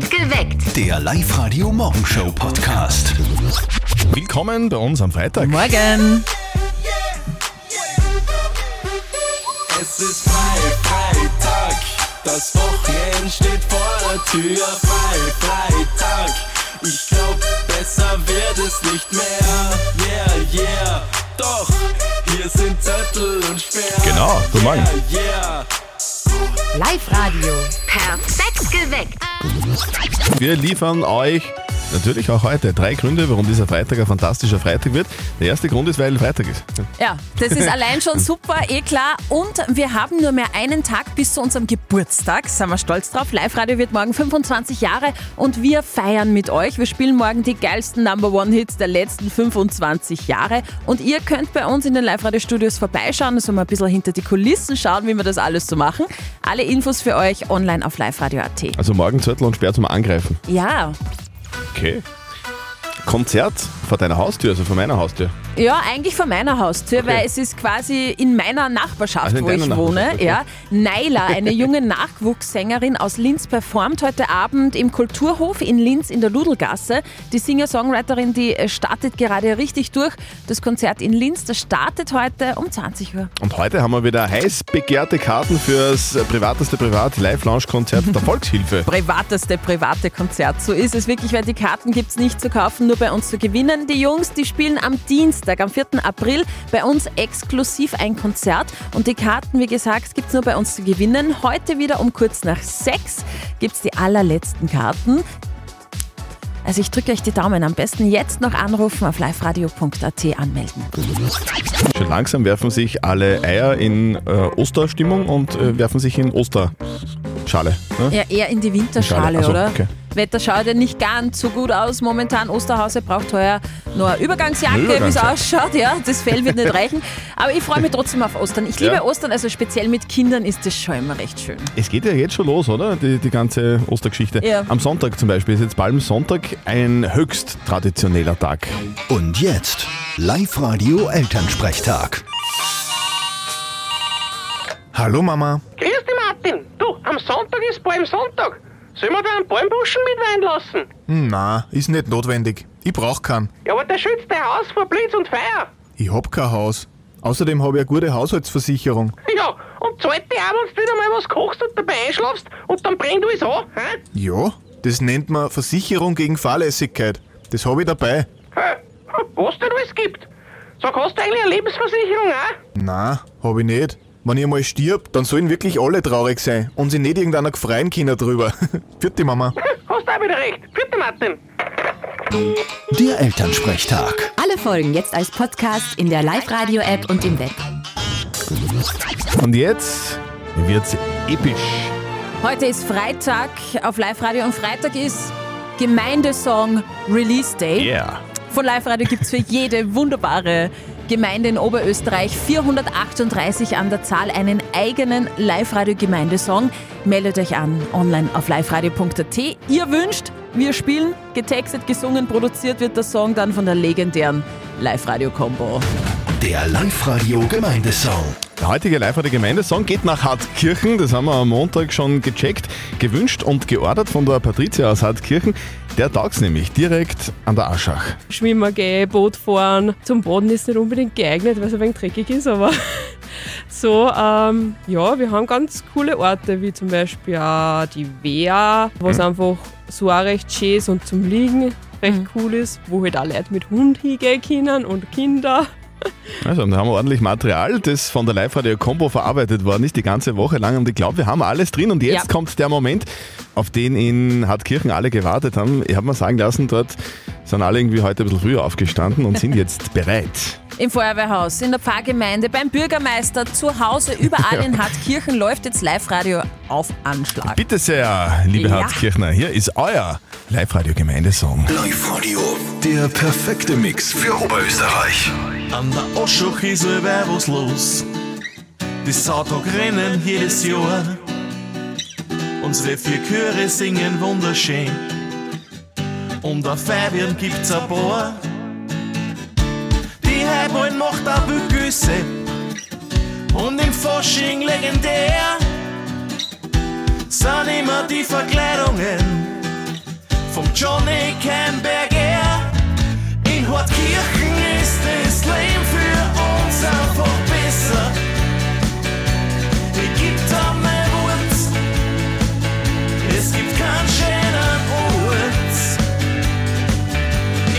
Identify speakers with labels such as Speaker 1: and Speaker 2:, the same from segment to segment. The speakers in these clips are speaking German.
Speaker 1: Geweckt.
Speaker 2: Der Live-Radio-Morgenshow-Podcast.
Speaker 3: Willkommen bei uns am Freitag.
Speaker 4: Morgen.
Speaker 5: Es ist frei, Freitag. Das Wochenende steht vor der Tür. Frei, Freitag. Ich glaub, besser wird es nicht mehr. Yeah, yeah. Doch, hier sind Zettel und Sperr.
Speaker 3: Genau, guten Morgen.
Speaker 5: Yeah, yeah.
Speaker 4: Live-Radio.
Speaker 1: Perfekt geweckt.
Speaker 3: Wir liefern euch natürlich auch heute drei Gründe, warum dieser Freitag ein fantastischer Freitag wird. Der erste Grund ist, weil Freitag ist.
Speaker 4: Ja, das ist allein schon super, eh klar. Und wir haben nur mehr einen Tag bis zu unserem Geburtstag. Sind wir stolz drauf. Live-Radio wird morgen 25 Jahre und wir feiern mit euch. Wir spielen morgen die geilsten Number One Hits der letzten 25 Jahre. Und ihr könnt bei uns in den Live-Radio-Studios vorbeischauen, also mal ein bisschen hinter die Kulissen schauen, wie wir das alles so machen. Alle Infos für euch online auf liveradio.at.
Speaker 3: Also morgen Zettel und Sperr zum Angreifen.
Speaker 4: Ja,
Speaker 3: Okay. Konzert vor deiner Haustür, also vor meiner Haustür.
Speaker 4: Ja, eigentlich vor meiner Haustür,
Speaker 3: Okay.
Speaker 4: weil es ist quasi in meiner Nachbarschaft,
Speaker 3: Also in
Speaker 4: wo ich wohne.
Speaker 3: Okay.
Speaker 4: Ja. Naila, eine junge Nachwuchssängerin aus Linz, performt heute Abend im Kulturhof in Linz in der Ludelgasse. Die Singer-Songwriterin, die äh, startet gerade richtig durch. Das Konzert in Linz, das startet heute um 20 Uhr.
Speaker 3: Und heute haben wir wieder heiß begehrte Karten fürs privateste Privat Live-Lounge-Konzert der Volkshilfe.
Speaker 4: Privateste private Konzert. So ist es wirklich, weil die Karten gibt es nicht zu kaufen, nur bei uns zu gewinnen. Die Jungs, die spielen am Dienstag, am 4. April, bei uns exklusiv ein Konzert. Und die Karten, wie gesagt, gibt es nur bei uns zu gewinnen. Heute wieder um kurz nach sechs gibt es die allerletzten Karten. Also ich drücke euch die Daumen. Am besten jetzt noch anrufen auf liveradio.at anmelden.
Speaker 3: Schon langsam werfen sich alle Eier in äh, Osterstimmung und äh, werfen sich in Osterschale. Ne?
Speaker 4: Ja, eher in die Winterschale,
Speaker 3: Schale, ach so,
Speaker 4: oder?
Speaker 3: okay.
Speaker 4: Wetter schaut ja nicht ganz so gut aus momentan. Osterhause braucht heuer nur eine Übergangsjacke, wie es ausschaut. Ja, das Fell wird nicht reichen. Aber ich freue mich trotzdem auf Ostern. Ich liebe
Speaker 3: Ja.
Speaker 4: Ostern, also speziell mit Kindern ist das schon immer recht schön.
Speaker 3: Es geht ja jetzt schon los, oder? Die, die ganze Ostergeschichte.
Speaker 4: Ja.
Speaker 3: Am Sonntag zum Beispiel ist jetzt Palmsonntag ein höchst traditioneller Tag.
Speaker 2: Und jetzt Live-Radio-Elternsprechtag.
Speaker 6: Hallo Mama.
Speaker 7: Grüß dich, Martin. Du, am Sonntag ist Palmsonntag. Sollen wir da einen Palmbuschen mit Wein lassen?
Speaker 6: Hm, Na, ist nicht notwendig. Ich brauch keinen.
Speaker 7: Ja, aber der schützt dein Haus vor Blitz und Feuer.
Speaker 6: Ich hab kein Haus. Außerdem habe ich eine gute Haushaltsversicherung.
Speaker 7: Ja, und zahlt die auch, wenn du wieder mal was kochst und dabei einschlafst und dann brennt alles an, hä?
Speaker 6: Ja, das nennt man Versicherung gegen Fahrlässigkeit. Das habe ich dabei.
Speaker 7: hä? Was denn alles gibt? Sag, hast du eigentlich eine Lebensversicherung auch?
Speaker 6: Na, habe ich nicht. Wenn ich einmal stirb, dann sollen wirklich alle traurig sein und sich nicht irgendeiner gefreien Kinder drüber. Vierte Mama.
Speaker 7: Hast auch wieder recht. Bitte, Martin.
Speaker 2: Der Elternsprechtag.
Speaker 8: Alle Folgen jetzt als Podcast in der Live-Radio-App und im Web.
Speaker 3: Und jetzt wird's episch.
Speaker 4: Heute ist Freitag auf Live-Radio und Freitag ist Gemeindesong Release Day.
Speaker 3: Yeah.
Speaker 4: Von Live Radio gibt es für jede wunderbare Gemeinde in Oberösterreich 438 an der Zahl einen eigenen Live-Radio-Gemeindesong. Meldet euch an online auf liveradio.at. Ihr wünscht, wir spielen, getextet, gesungen, produziert wird der Song dann von der legendären Live-Radio-Combo.
Speaker 2: Der Live-Radio-Gemeindesong.
Speaker 3: Der heutige live der Gemeindesong geht nach Hartkirchen. Das haben wir am Montag schon gecheckt, gewünscht und geordert von der Patricia aus Hartkirchen. Der taugt's nämlich direkt an der Aschach.
Speaker 9: Schwimmen gehen, Boot fahren. Zum Baden ist nicht unbedingt geeignet, weil es ein wenig dreckig ist, aber so, ähm, ja, wir haben ganz coole Orte, wie zum Beispiel auch die Wehr, was einfach so auch recht schön ist und zum Liegen recht cool ist, wo halt auch Leute mit Hund hingehen können und Kinder.
Speaker 3: Also, da haben wir ordentlich Material, das von der Live-Radio-Combo verarbeitet worden ist, die ganze Woche lang. Und ich glaube, wir haben alles drin. Und jetzt
Speaker 4: Ja.
Speaker 3: kommt der Moment, auf den in Hartkirchen alle gewartet haben. Ich habe mir sagen lassen, dort sind alle irgendwie heute ein bisschen früher aufgestanden und sind jetzt bereit.
Speaker 4: Im Feuerwehrhaus, in der Pfarrgemeinde, beim Bürgermeister, zu Hause, überall in Hartkirchen läuft jetzt Live-Radio auf Anschlag.
Speaker 3: Bitte sehr, liebe
Speaker 4: Ja.
Speaker 3: Hartkirchner, hier ist euer Live-Radio-Gemeindesong.
Speaker 2: Live-Radio. Der perfekte Mix für Oberösterreich.
Speaker 5: An der ist allweil was los. Die Sautag rennen jedes Jahr. Unsere vier Chöre singen wunderschön. Und auf Feiern gibt's ein paar. Die Heimwollen macht auch Begrüße. Und im Fasching legendär sind immer die Verkleidungen vom Johnny Camberger. In Hortkirchen das Leben für uns einfach besser. Ich geb da mein Wort, es gibt keinen schönen Ort.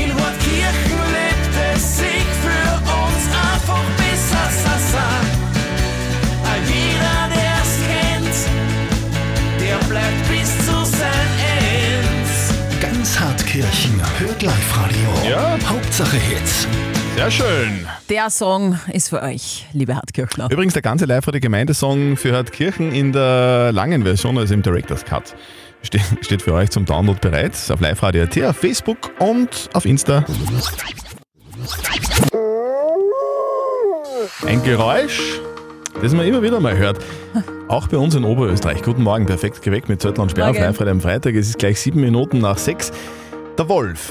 Speaker 5: In Hortkirchen lebt es sich für uns einfach besser, sa, sa. Jeder, der's kennt, der bleibt bis zu sein End.
Speaker 2: Ganz Hartkirchen hört Live-Radio.
Speaker 3: Ja.
Speaker 2: Hauptsache Hits.
Speaker 3: Sehr schön.
Speaker 4: Der Song ist für euch, liebe Hartkirchner.
Speaker 3: Übrigens der ganze live radio Gemeindesong für Hartkirchen in der langen Version, also im Director's Cut. Ste steht für euch zum Download bereit auf live-radio.at, auf Facebook und auf Insta. Ein Geräusch, das man immer wieder mal hört. Auch bei uns in Oberösterreich. Guten Morgen, perfekt geweckt mit Zettel und Sperr auf. Live-Radio am Freitag. Es ist gleich sieben Minuten nach sechs. Der Wolf.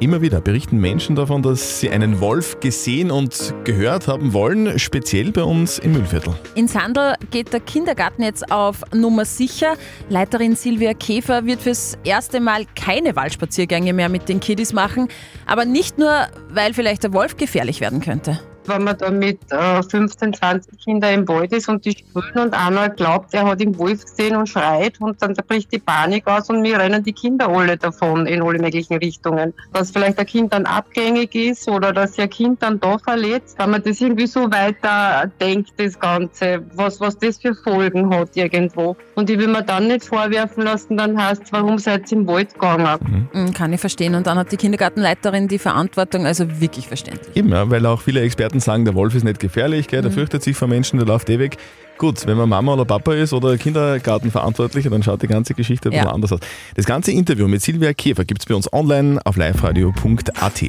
Speaker 3: Immer wieder berichten Menschen davon, dass sie einen Wolf gesehen und gehört haben wollen, speziell bei uns im Müllviertel.
Speaker 4: In Sandl geht der Kindergarten jetzt auf Nummer sicher. Leiterin Silvia Käfer wird fürs erste Mal keine Waldspaziergänge mehr mit den Kiddies machen. Aber nicht nur, weil vielleicht der Wolf gefährlich werden könnte.
Speaker 10: Wenn man da mit äh, 15, 20 Kindern im Wald ist und die spielen und einer glaubt, er hat den Wolf gesehen und schreit und dann bricht die Panik aus und mir rennen die Kinder alle davon in alle möglichen Richtungen. Dass vielleicht ein Kind dann abgängig ist oder dass ein Kind dann da verletzt, wenn man das irgendwie so weiter denkt, das Ganze, was, was das für Folgen hat irgendwo. Und ich will mir dann nicht vorwerfen lassen, dann heißt warum seid ihr im Wald gegangen?
Speaker 4: Mm, Kann ich verstehen. Und dann hat die Kindergartenleiterin die Verantwortung, also wirklich verständlich.
Speaker 3: Eben, ja, weil auch viele Experten sagen, der Wolf ist nicht gefährlich, gell, der fürchtet sich vor Menschen, der läuft eh weg. Gut, wenn man Mama oder Papa ist oder Kindergartenverantwortlicher, dann schaut die ganze Geschichte ein bisschen
Speaker 4: Ja.
Speaker 3: anders aus. Das ganze Interview mit Silvia Käfer gibt es bei uns online auf liveradio.at.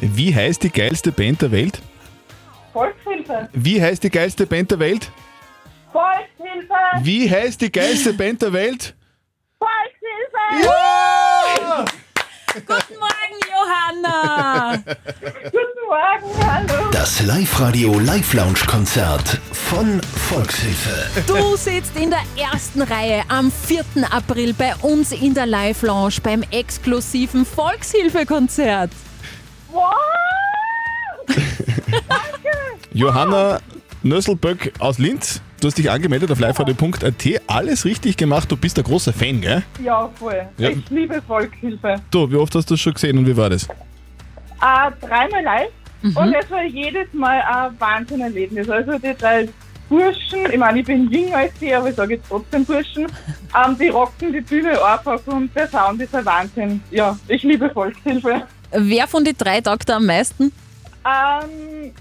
Speaker 3: Wie heißt die geilste Band der Welt?
Speaker 11: Volkshilfe!
Speaker 3: Wie heißt die geilste Band der Welt?
Speaker 11: Volkshilfe!
Speaker 3: Wie heißt die geilste Band der Welt?
Speaker 11: Volkshilfe!
Speaker 3: Ja!
Speaker 4: Guten Morgen, Johanna!
Speaker 11: Guten Morgen, hallo!
Speaker 2: Das Live-Radio Live-Lounge-Konzert von Volkshilfe.
Speaker 4: Du sitzt in der ersten Reihe am 4. April bei uns in der Live-Lounge beim exklusiven Volkshilfekonzert.
Speaker 11: Wow!
Speaker 3: Johanna Nösselböck aus Linz. Du hast dich angemeldet auf liveradio.at. Alles richtig gemacht. Du bist ein großer Fan, gell?
Speaker 11: Ja, voll.
Speaker 3: Ja.
Speaker 11: Ich liebe Volkshilfe.
Speaker 3: Du, wie oft hast du das schon gesehen und wie war das?
Speaker 11: Äh, dreimal live und es war jedes Mal ein Wahnsinnerlebnis. Also die drei Burschen, ich meine, ich bin jünger als die, aber ich sage jetzt trotzdem Burschen, ähm, die rocken die Bühne einfach und der Sound ist ein Wahnsinn. Ja, ich liebe Volkshilfe.
Speaker 4: Wer von den drei taugt da am meisten?
Speaker 11: Ähm,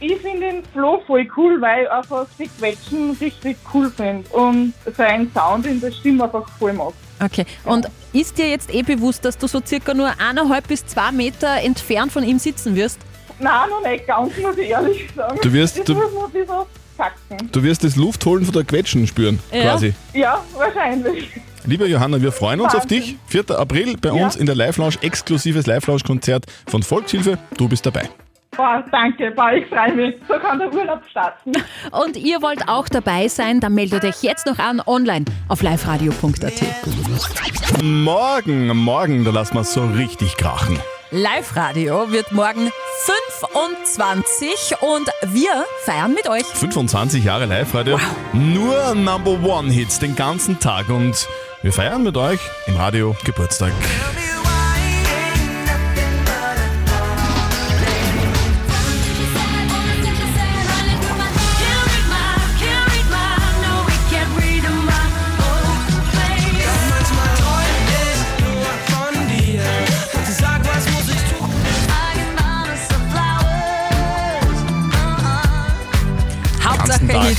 Speaker 11: ich finde den Flo voll cool, weil ich einfach die Quetschen richtig cool finde und seinen Sound in der Stimme einfach voll mag.
Speaker 4: Okay. Und ist dir jetzt eh bewusst, dass du so circa nur eineinhalb bis zwei Meter entfernt von ihm sitzen wirst?
Speaker 11: Nein, noch nicht ganz, muss ich ehrlich sagen.
Speaker 3: Du wirst-
Speaker 11: Das
Speaker 3: du-
Speaker 11: muss man ein bisschen packen.
Speaker 3: Du wirst das Luftholen von der Quetschen spüren,
Speaker 4: Ja.
Speaker 3: quasi.
Speaker 11: Ja, wahrscheinlich.
Speaker 3: Liebe Johanna, wir freuen uns auf
Speaker 11: Wahnsinn.
Speaker 3: dich. 4. April bei
Speaker 11: Ja.
Speaker 3: uns in der Live-Lounge, exklusives Live-Lounge-Konzert von Volkshilfe. Du bist dabei.
Speaker 11: Boah, danke, boah, ich freue mich. So kann der Urlaub starten.
Speaker 4: Und ihr wollt auch dabei sein, dann meldet euch jetzt noch an online auf liveradio.at.
Speaker 3: Morgen, morgen, da lassen wir es so richtig krachen.
Speaker 4: Live-Radio wird morgen 25 und wir feiern mit euch.
Speaker 3: 25 Jahre Live-Radio, nur Number One-Hits den ganzen Tag und wir feiern mit euch im Radio Geburtstag.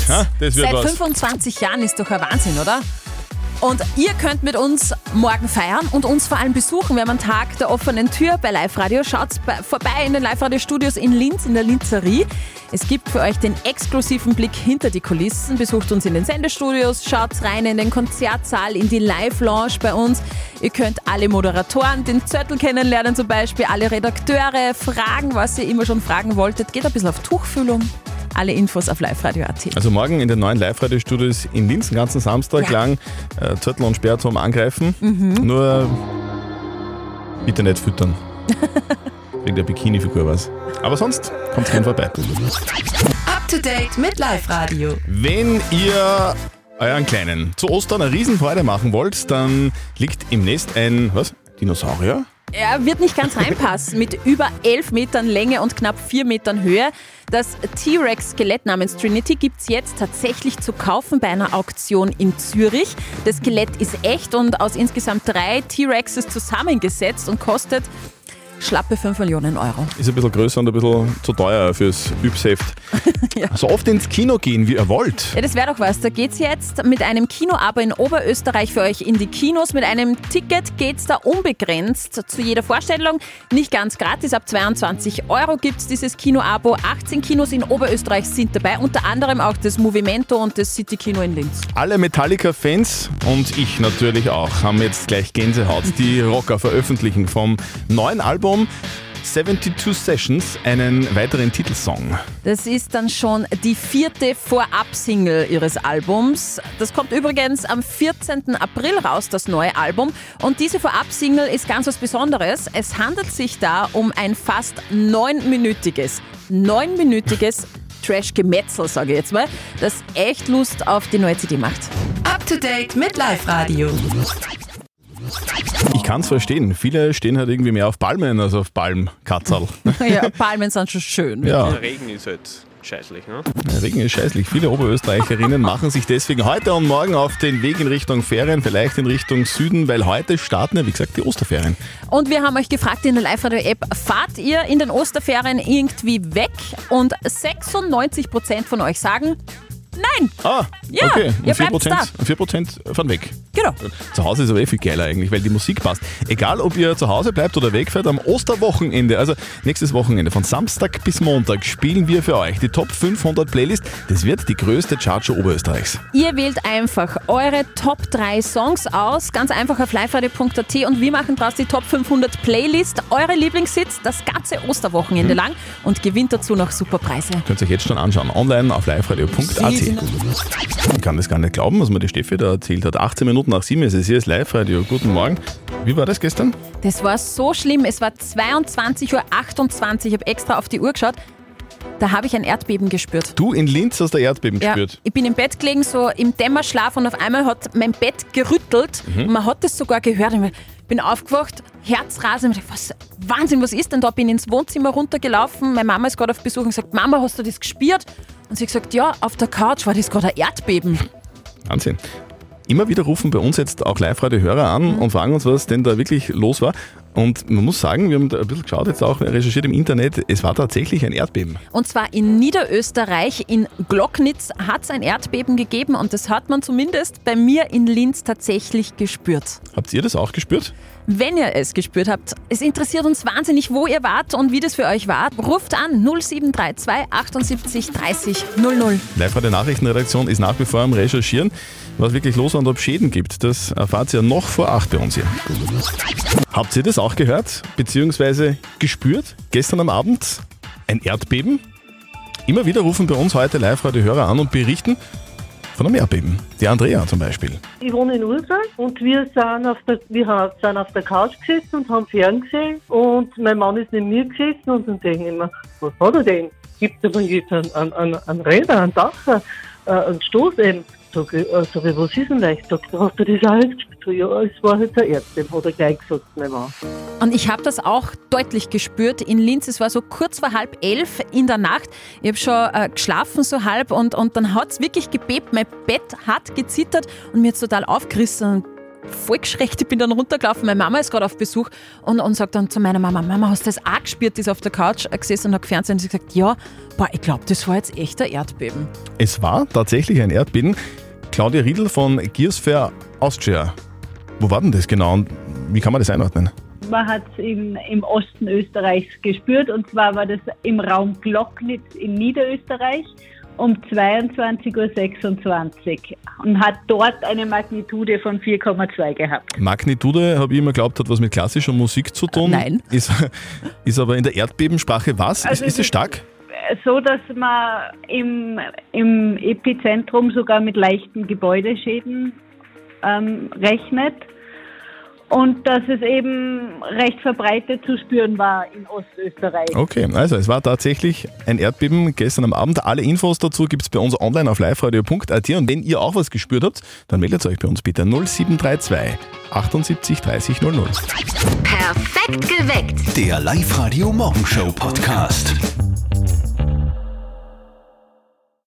Speaker 3: Ha? Das wird
Speaker 4: Seit
Speaker 3: was.
Speaker 4: 25 Jahren ist doch ein Wahnsinn, oder? Und ihr könnt mit uns morgen feiern und uns vor allem besuchen. Wir haben einen Tag der offenen Tür bei Live Radio. Schaut bei, vorbei in den Live Radio Studios in Linz, in der Linzerie. Es gibt für euch den exklusiven Blick hinter die Kulissen. Besucht uns in den Sendestudios, schaut rein in den Konzertsaal, in die Live Lounge bei uns. Ihr könnt alle Moderatoren, den Zettel kennenlernen zum Beispiel, alle Redakteure, fragen, was ihr immer schon fragen wolltet. Geht ein bisschen auf Tuchfühlung. Alle Infos auf liveradio.at.
Speaker 3: Also morgen in den neuen Live-Radio-Studios in Linz, den ganzen Samstag
Speaker 4: Ja.
Speaker 3: lang, äh, Zettel und Sperr zum Angreifen. Nur Bitte nicht füttern. Wegen der Bikini-Figur was. Aber sonst kommt gern vorbei.
Speaker 8: Up to date mit Live Radio.
Speaker 3: Wenn ihr euren Kleinen zu Ostern eine Riesenfreude machen wollt, dann liegt im Nest ein, was? Dinosaurier?
Speaker 4: Er wird nicht ganz reinpassen. Mit über 11 Metern Länge und knapp 4 Metern Höhe. Das T-Rex-Skelett namens Trinity gibt es jetzt tatsächlich zu kaufen bei einer Auktion in Zürich. Das Skelett ist echt und aus insgesamt drei T-Rexes zusammengesetzt und kostet schlappe 5 Millionen Euro.
Speaker 3: Ist ein bisschen größer und ein bisschen zu teuer fürs Übsheft. So oft ins Kino gehen, wie ihr wollt.
Speaker 4: Ja, das wäre doch was. Da geht's jetzt mit einem Kinoabo in Oberösterreich für euch in die Kinos. Mit einem Ticket geht's da unbegrenzt zu jeder Vorstellung. Nicht ganz gratis, ab 22 Euro gibt's dieses Kinoabo. 18 Kinos in Oberösterreich sind dabei, unter anderem auch das Movimento und das City Kino in Linz.
Speaker 3: Alle Metallica-Fans und ich natürlich auch haben jetzt gleich Gänsehaut. Die Rocker veröffentlichen vom neuen Album 72 Sessions einen weiteren Titelsong.
Speaker 4: Das ist dann schon die vierte Vorab-Single ihres Albums. Das kommt übrigens am 14. April raus, das neue Album. Und diese Vorab-Single ist ganz was Besonderes. Es handelt sich da um ein fast neunminütiges, neunminütiges Trash-Gemetzel, sage ich jetzt mal, das echt Lust auf die neue CD macht.
Speaker 8: Up to date mit Live Radio.
Speaker 3: Ich kann es verstehen. Viele stehen halt irgendwie mehr auf Palmen als auf Palmkatzerl.
Speaker 4: ja, Palmen sind schon schön.
Speaker 3: Ja.
Speaker 12: Der Regen ist halt scheißlich, ne?
Speaker 3: Der Regen ist scheißlich. Viele Oberösterreicherinnen machen sich deswegen heute und morgen auf den Weg in Richtung Ferien, vielleicht in Richtung Süden, weil heute starten ja, wie gesagt, die Osterferien.
Speaker 4: Und wir haben euch gefragt in der Live-Radio-App, fahrt ihr in den Osterferien irgendwie weg? Und 96% von euch sagen, nein.
Speaker 3: Ah,
Speaker 4: Ja,
Speaker 3: okay.
Speaker 4: ihr
Speaker 3: Und 4%,
Speaker 4: bleibt's da.
Speaker 3: 4% fahren weg.
Speaker 4: Genau.
Speaker 3: Zu Hause ist aber eh viel geiler eigentlich, weil die Musik passt. Egal, ob ihr zu Hause bleibt oder wegfährt, am Osterwochenende, also nächstes Wochenende, von Samstag bis Montag, spielen wir für euch die Top 500 Playlist. Das wird die größte Chartshow Oberösterreichs.
Speaker 4: Ihr wählt einfach eure Top 3 Songs aus, ganz einfach auf liveradio.at und wir machen daraus die Top 500 Playlist, eure Lieblingshits, das ganze Osterwochenende lang und gewinnt dazu noch super Preise.
Speaker 3: Könnt ihr euch jetzt schon anschauen, online auf liveradio.at. Ich kann das gar nicht glauben, was mir die Steffi da erzählt hat. 18 Minuten nach 7 ist es hier, ist Live-Radio. Guten Morgen. Wie war das gestern?
Speaker 4: Das war so schlimm, es war 22.28 Uhr, ich habe extra auf die Uhr geschaut, da habe ich ein Erdbeben gespürt.
Speaker 3: Du in Linz hast der Erdbeben gespürt.
Speaker 4: Ich bin im Bett gelegen, so im Dämmerschlaf und auf einmal hat mein Bett gerüttelt.
Speaker 3: Mhm.
Speaker 4: Man hat das sogar gehört. Ich bin aufgewacht, Herzrasen. Ich dachte, was, Wahnsinn, was ist denn da? Bin ins Wohnzimmer runtergelaufen. Meine Mama ist gerade auf Besuch und gesagt, Mama, hast du das gespürt? Und sie hat gesagt, ja, auf der Couch war das gerade ein Erdbeben.
Speaker 3: Wahnsinn. Immer wieder rufen bei uns jetzt auch Live-Radio-Hörer an
Speaker 4: Mhm.
Speaker 3: und fragen uns, was denn da wirklich los war. Und man muss sagen, wir haben da ein bisschen geschaut, jetzt auch recherchiert im Internet, es war tatsächlich ein Erdbeben.
Speaker 4: Und zwar in Niederösterreich, in Glocknitz, hat es ein Erdbeben gegeben und das hat man zumindest bei mir in Linz tatsächlich gespürt.
Speaker 3: Habt ihr das auch gespürt?
Speaker 4: Wenn ihr es gespürt habt, es interessiert uns wahnsinnig, wo ihr wart und wie das für euch war. Ruft an 0732 78 30 00.
Speaker 3: Live-Radio Nachrichtenredaktion ist nach wie vor am Recherchieren, was wirklich los war und ob es Schäden gibt. Das erfahrt ihr noch vor 8 bei uns hier. Habt ihr das auch gehört, beziehungsweise gespürt? Gestern am Abend ein Erdbeben? Immer wieder rufen bei uns heute Live-Radio-Hörer an und berichten von einem Erdbeben. Die Andrea zum Beispiel.
Speaker 13: Ich wohne in Ursel und wir sind auf der, wir sind auf der Couch gesessen und haben Fern gesehen und mein Mann ist neben mir gesessen und dann denke ich mir, was hat er denn? Gibt er mir jetzt einen, einen, einen, Räder, einen Dacher, äh, einen Stoß eben? Sag ich, äh, sag ich, was ist denn leicht? Sagt hast du das gespürt? So, Ja, es war halt ein Erdbeben, hat er gleich gesagt, mein Mann.
Speaker 4: Und ich habe das auch deutlich gespürt in Linz. Es war so kurz vor halb elf in der Nacht. Ich habe schon äh, geschlafen so halb und, und dann hat es wirklich gebebt. Mein Bett hat gezittert und mir total aufgerissen. Voll geschreckt. Ich bin dann runtergelaufen. Meine Mama ist gerade auf Besuch und, und sagt dann zu meiner Mama: Mama, hast du das auch gespürt? Die ist auf der Couch gesessen und hat gefernseht und sie hat gesagt: Ja, boah, ich glaube, das war jetzt echt ein Erdbeben.
Speaker 3: Es war tatsächlich ein Erdbeben. Claudia Riedl von Gearsfair Austria. Wo war denn das genau und wie kann man das einordnen?
Speaker 14: Man hat es im Osten Österreichs gespürt und zwar war das im Raum Glocknitz in Niederösterreich um 22.26 Uhr und hat dort eine Magnitude von 4,2 gehabt.
Speaker 3: Magnitude, habe ich immer geglaubt, hat was mit klassischer Musik zu tun.
Speaker 14: Nein.
Speaker 3: Ist, ist aber in der Erdbebensprache was?
Speaker 14: Also
Speaker 3: ist, ist
Speaker 14: es
Speaker 3: es stark?
Speaker 14: So, dass man im, im Epizentrum sogar mit leichten Gebäudeschäden ähm, rechnet. Und dass es eben recht verbreitet zu spüren war in Ostösterreich.
Speaker 3: Okay, also es war tatsächlich ein Erdbeben gestern am Abend. Alle Infos dazu gibt es bei uns online auf liveradio.at und wenn ihr auch was gespürt habt, dann meldet euch bei uns bitte 0732 78 30 00.
Speaker 1: Perfekt geweckt.
Speaker 2: Der Live-Radio Morgenshow Podcast.